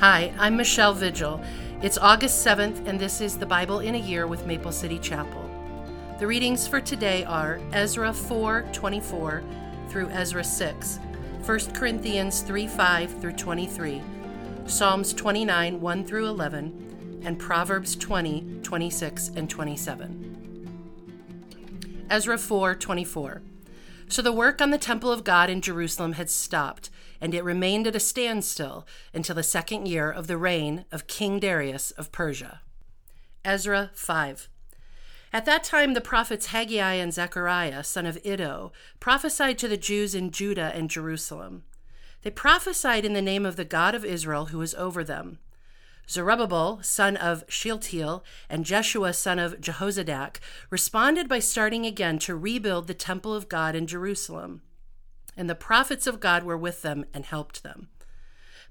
Hi, I'm Michele Vigil. It's August 7th, and this is the Bible in a Year with Maple City Chapel. The readings for today are Ezra 4 24 through Ezra 6, 1 Corinthians 3 5 through 23, Psalms 29 1 through 11, and Proverbs 20 26 and 27. Ezra 4 24. So the work on the temple of God in Jerusalem had stopped and it remained at a standstill until the second year of the reign of King Darius of Persia. Ezra 5. At that time, the prophets Haggai and Zechariah, son of Iddo, prophesied to the Jews in Judah and Jerusalem. They prophesied in the name of the God of Israel who was over them. Zerubbabel, son of Shealtiel, and Jeshua, son of Jehozadak, responded by starting again to rebuild the temple of God in Jerusalem and the prophets of God were with them and helped them.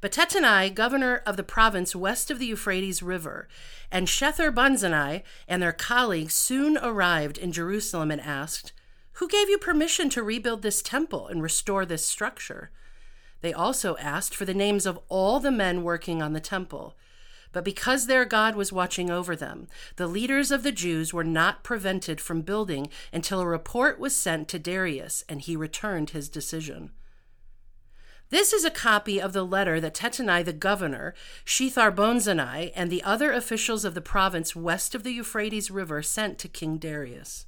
But Tattenai, governor of the province west of the Euphrates River, and Shethar Bonzani and their colleagues soon arrived in Jerusalem and asked, Who gave you permission to rebuild this temple and restore this structure? They also asked for the names of all the men working on the temple. But because their God was watching over them, the leaders of the Jews were not prevented from building until a report was sent to Darius and he returned his decision. This is a copy of the letter that Tattenai the governor, Shethar-bonzani, and the other officials of the province west of the Euphrates River sent to King Darius.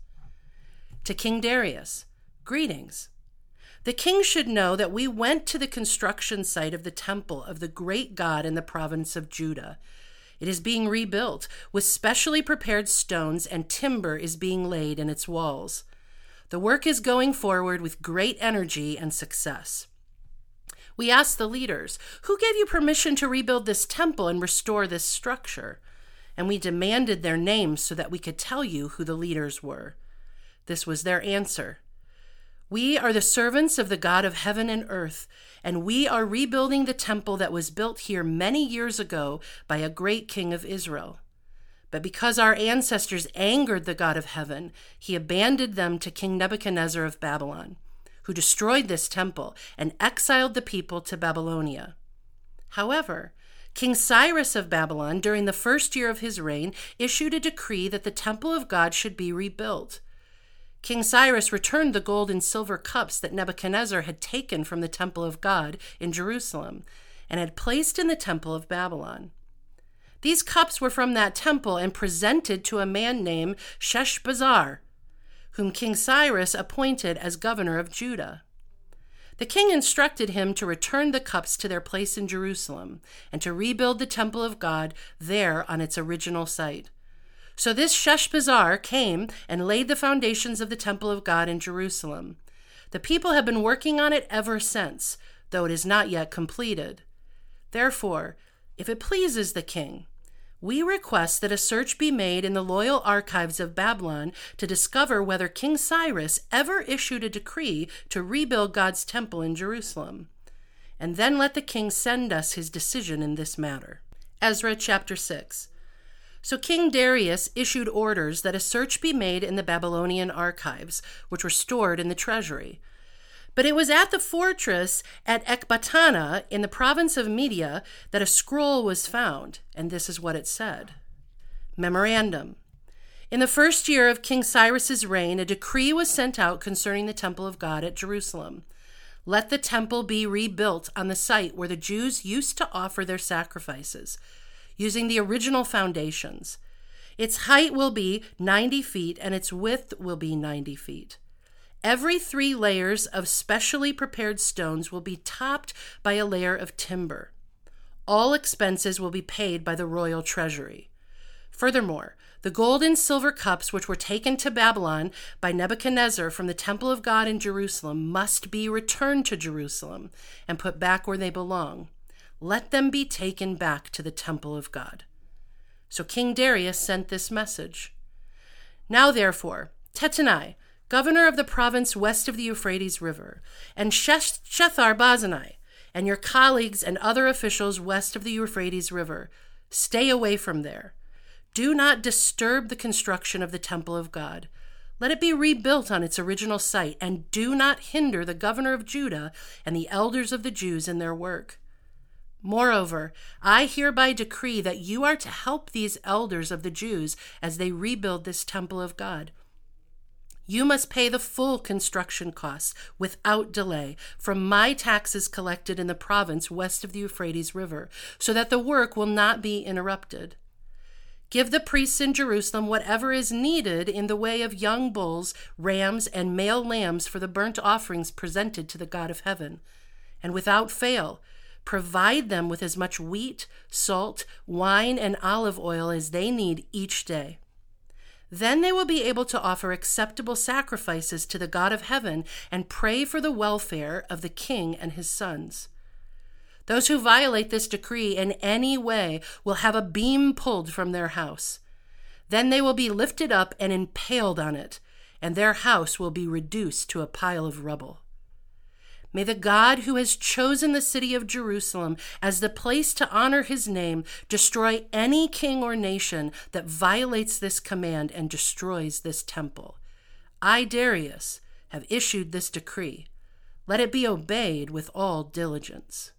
To King Darius, greetings. The king should know that we went to the construction site of the temple of the great God in the province of Judah. It is being rebuilt with specially prepared stones, and timber is being laid in its walls. The work is going forward with great energy and success. We asked the leaders, Who gave you permission to rebuild this temple and restore this structure? And we demanded their names so that we could tell you who the leaders were. This was their answer we are the servants of the God of heaven and earth, and we are rebuilding the temple that was built here many years ago by a great king of Israel. But because our ancestors angered the God of heaven, he abandoned them to King Nebuchadnezzar of Babylon, who destroyed this temple and exiled the people to Babylonia. However, King Cyrus of Babylon, during the first year of his reign, issued a decree that the temple of God should be rebuilt. King Cyrus returned the gold and silver cups that Nebuchadnezzar had taken from the temple of God in Jerusalem and had placed in the temple of Babylon. These cups were from that temple and presented to a man named Sheshbazzar, whom King Cyrus appointed as governor of Judah. The king instructed him to return the cups to their place in Jerusalem and to rebuild the temple of God there on its original site. So this Sheshbazzar came and laid the foundations of the temple of God in Jerusalem. The people have been working on it ever since, though it is not yet completed. Therefore, if it pleases the king, we request that a search be made in the loyal archives of Babylon to discover whether King Cyrus ever issued a decree to rebuild God's temple in Jerusalem. And then let the king send us his decision in this matter. Ezra chapter 6. So King Darius issued orders that a search be made in the Babylonian archives, which were stored in the treasury. But it was at the fortress at Ecbatana in the province of Media that a scroll was found, and this is what it said Memorandum. In the first year of King Cyrus's reign, a decree was sent out concerning the temple of God at Jerusalem. Let the temple be rebuilt on the site where the Jews used to offer their sacrifices using the original foundations. Its height will be 90 feet and its width will be 90 feet. Every three layers of specially prepared stones will be topped by a layer of timber. All expenses will be paid by the royal treasury. Furthermore, the gold and silver cups which were taken to Babylon by Nebuchadnezzar from the temple of God in Jerusalem must be returned to Jerusalem and put back where they belong let them be taken back to the temple of God. So King Darius sent this message Now, therefore, Tattenai, governor of the province west of the Euphrates River, and Shethar Bonzani, and your colleagues and other officials west of the Euphrates River, stay away from there. Do not disturb the construction of the temple of God. Let it be rebuilt on its original site, and do not hinder the governor of Judah and the elders of the Jews in their work. Moreover, I hereby decree that you are to help these elders of the Jews as they rebuild this temple of God. You must pay the full construction costs without delay from my taxes collected in the province west of the Euphrates River, so that the work will not be interrupted. Give the priests in Jerusalem whatever is needed in the way of young bulls, rams, and male lambs for the burnt offerings presented to the God of heaven. And without fail, Provide them with as much wheat, salt, wine, and olive oil as they need each day. Then they will be able to offer acceptable sacrifices to the God of heaven and pray for the welfare of the king and his sons. Those who violate this decree in any way will have a beam pulled from their house. Then they will be lifted up and impaled on it, and their house will be reduced to a pile of rubble. May the God who has chosen the city of Jerusalem as the place to honor his name destroy any king or nation that violates this command and destroys this temple. I, Darius, have issued this decree. Let it be obeyed with all diligence.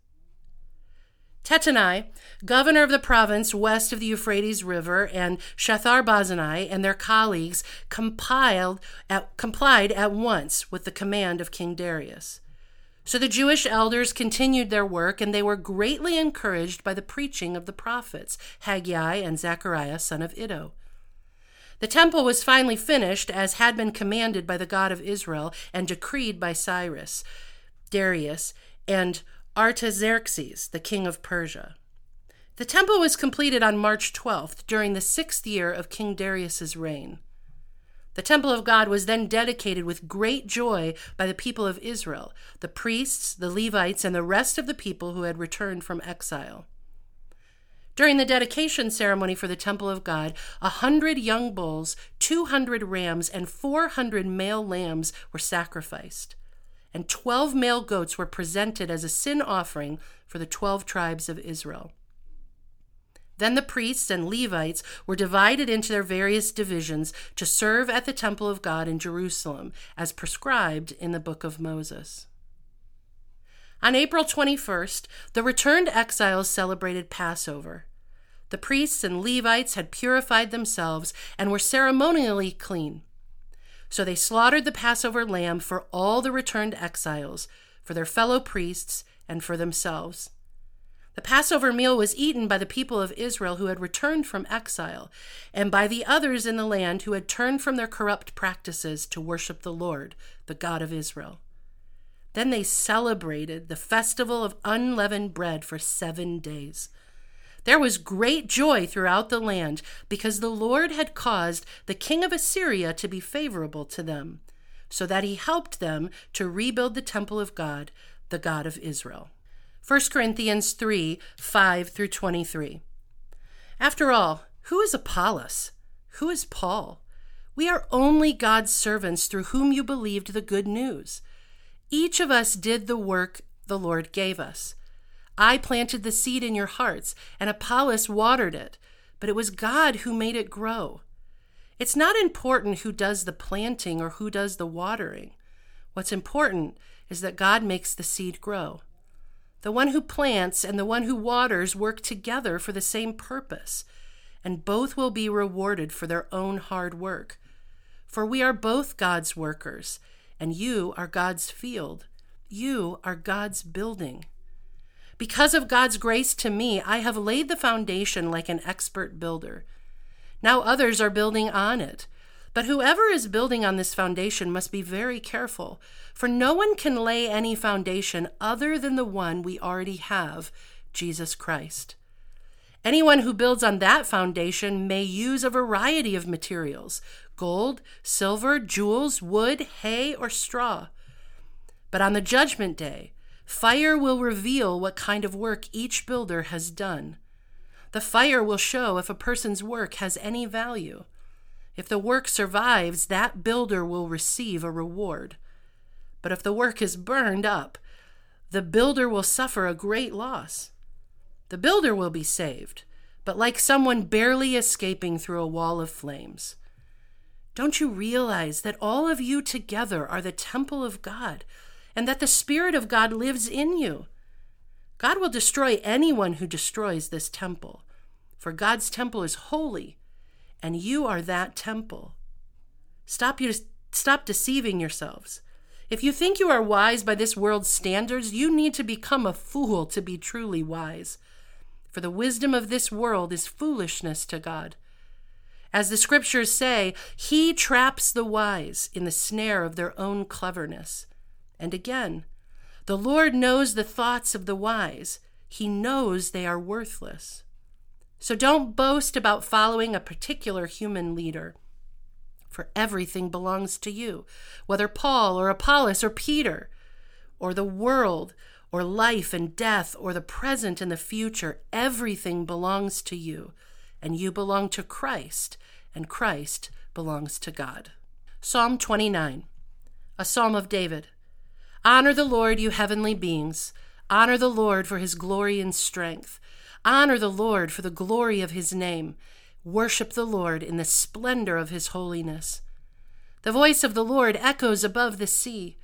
Tattenai, governor of the province west of the Euphrates River, and Shethar-bozenai and their colleagues at, complied at once with the command of King Darius. So the Jewish elders continued their work, and they were greatly encouraged by the preaching of the prophets, Haggai and Zechariah, son of Iddo. The temple was finally finished, as had been commanded by the God of Israel and decreed by Cyrus, Darius, and Artaxerxes, the king of Persia. The temple was completed on March 12th, during the sixth year of King Darius's reign. The temple of God was then dedicated with great joy by the people of Israel, the priests, the Levites, and the rest of the people who had returned from exile. During the dedication ceremony for the temple of God, a hundred young bulls, two hundred rams, and four hundred male lambs were sacrificed, and twelve male goats were presented as a sin offering for the twelve tribes of Israel. Then the priests and Levites were divided into their various divisions to serve at the temple of God in Jerusalem, as prescribed in the book of Moses. On April 21st, the returned exiles celebrated Passover. The priests and Levites had purified themselves and were ceremonially clean. So they slaughtered the Passover lamb for all the returned exiles, for their fellow priests, and for themselves. The Passover meal was eaten by the people of Israel who had returned from exile, and by the others in the land who had turned from their corrupt practices to worship the Lord, the God of Israel. Then they celebrated the festival of unleavened bread for seven days. There was great joy throughout the land because the Lord had caused the king of Assyria to be favorable to them, so that he helped them to rebuild the temple of God, the God of Israel. 1 Corinthians 3 5 through 23. After all, who is Apollos? Who is Paul? We are only God's servants through whom you believed the good news. Each of us did the work the Lord gave us. I planted the seed in your hearts, and Apollos watered it, but it was God who made it grow. It's not important who does the planting or who does the watering. What's important is that God makes the seed grow. The one who plants and the one who waters work together for the same purpose, and both will be rewarded for their own hard work. For we are both God's workers, and you are God's field. You are God's building. Because of God's grace to me, I have laid the foundation like an expert builder. Now others are building on it. But whoever is building on this foundation must be very careful, for no one can lay any foundation other than the one we already have, Jesus Christ. Anyone who builds on that foundation may use a variety of materials gold, silver, jewels, wood, hay, or straw. But on the judgment day, fire will reveal what kind of work each builder has done. The fire will show if a person's work has any value. If the work survives, that builder will receive a reward. But if the work is burned up, the builder will suffer a great loss. The builder will be saved, but like someone barely escaping through a wall of flames. Don't you realize that all of you together are the temple of God, and that the Spirit of God lives in you? God will destroy anyone who destroys this temple, for God's temple is holy, and you are that temple. Stop, your, stop deceiving yourselves. If you think you are wise by this world's standards, you need to become a fool to be truly wise. For the wisdom of this world is foolishness to God. As the scriptures say, He traps the wise in the snare of their own cleverness. And again, the Lord knows the thoughts of the wise, He knows they are worthless. So don't boast about following a particular human leader, for everything belongs to you, whether Paul or Apollos or Peter, or the world, or life and death, or the present and the future. Everything belongs to you, and you belong to Christ, and Christ belongs to God. Psalm 29, a psalm of David. Honor the Lord, you heavenly beings. Honor the Lord for his glory and strength. Honor the Lord for the glory of his name. Worship the Lord in the splendor of his holiness. The voice of the Lord echoes above the sea.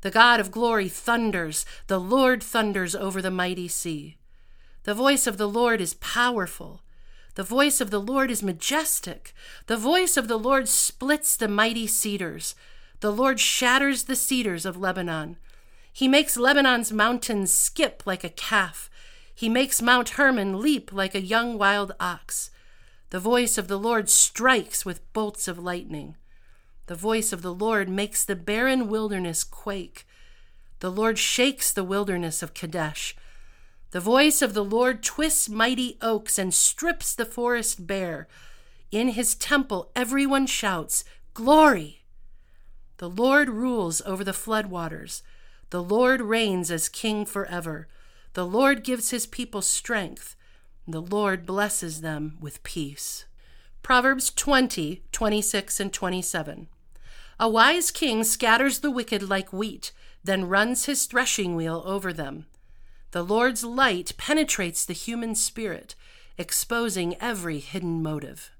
The God of glory thunders. The Lord thunders over the mighty sea. The voice of the Lord is powerful. The voice of the Lord is majestic. The voice of the Lord splits the mighty cedars. The Lord shatters the cedars of Lebanon. He makes Lebanon's mountains skip like a calf. He makes Mount Hermon leap like a young wild ox. The voice of the Lord strikes with bolts of lightning. The voice of the Lord makes the barren wilderness quake. The Lord shakes the wilderness of Kadesh. The voice of the Lord twists mighty oaks and strips the forest bare. In his temple, everyone shouts, Glory! The Lord rules over the floodwaters. The Lord reigns as king forever. The Lord gives his people strength. The Lord blesses them with peace. Proverbs 20, 26, and 27. A wise king scatters the wicked like wheat, then runs his threshing wheel over them. The Lord's light penetrates the human spirit, exposing every hidden motive.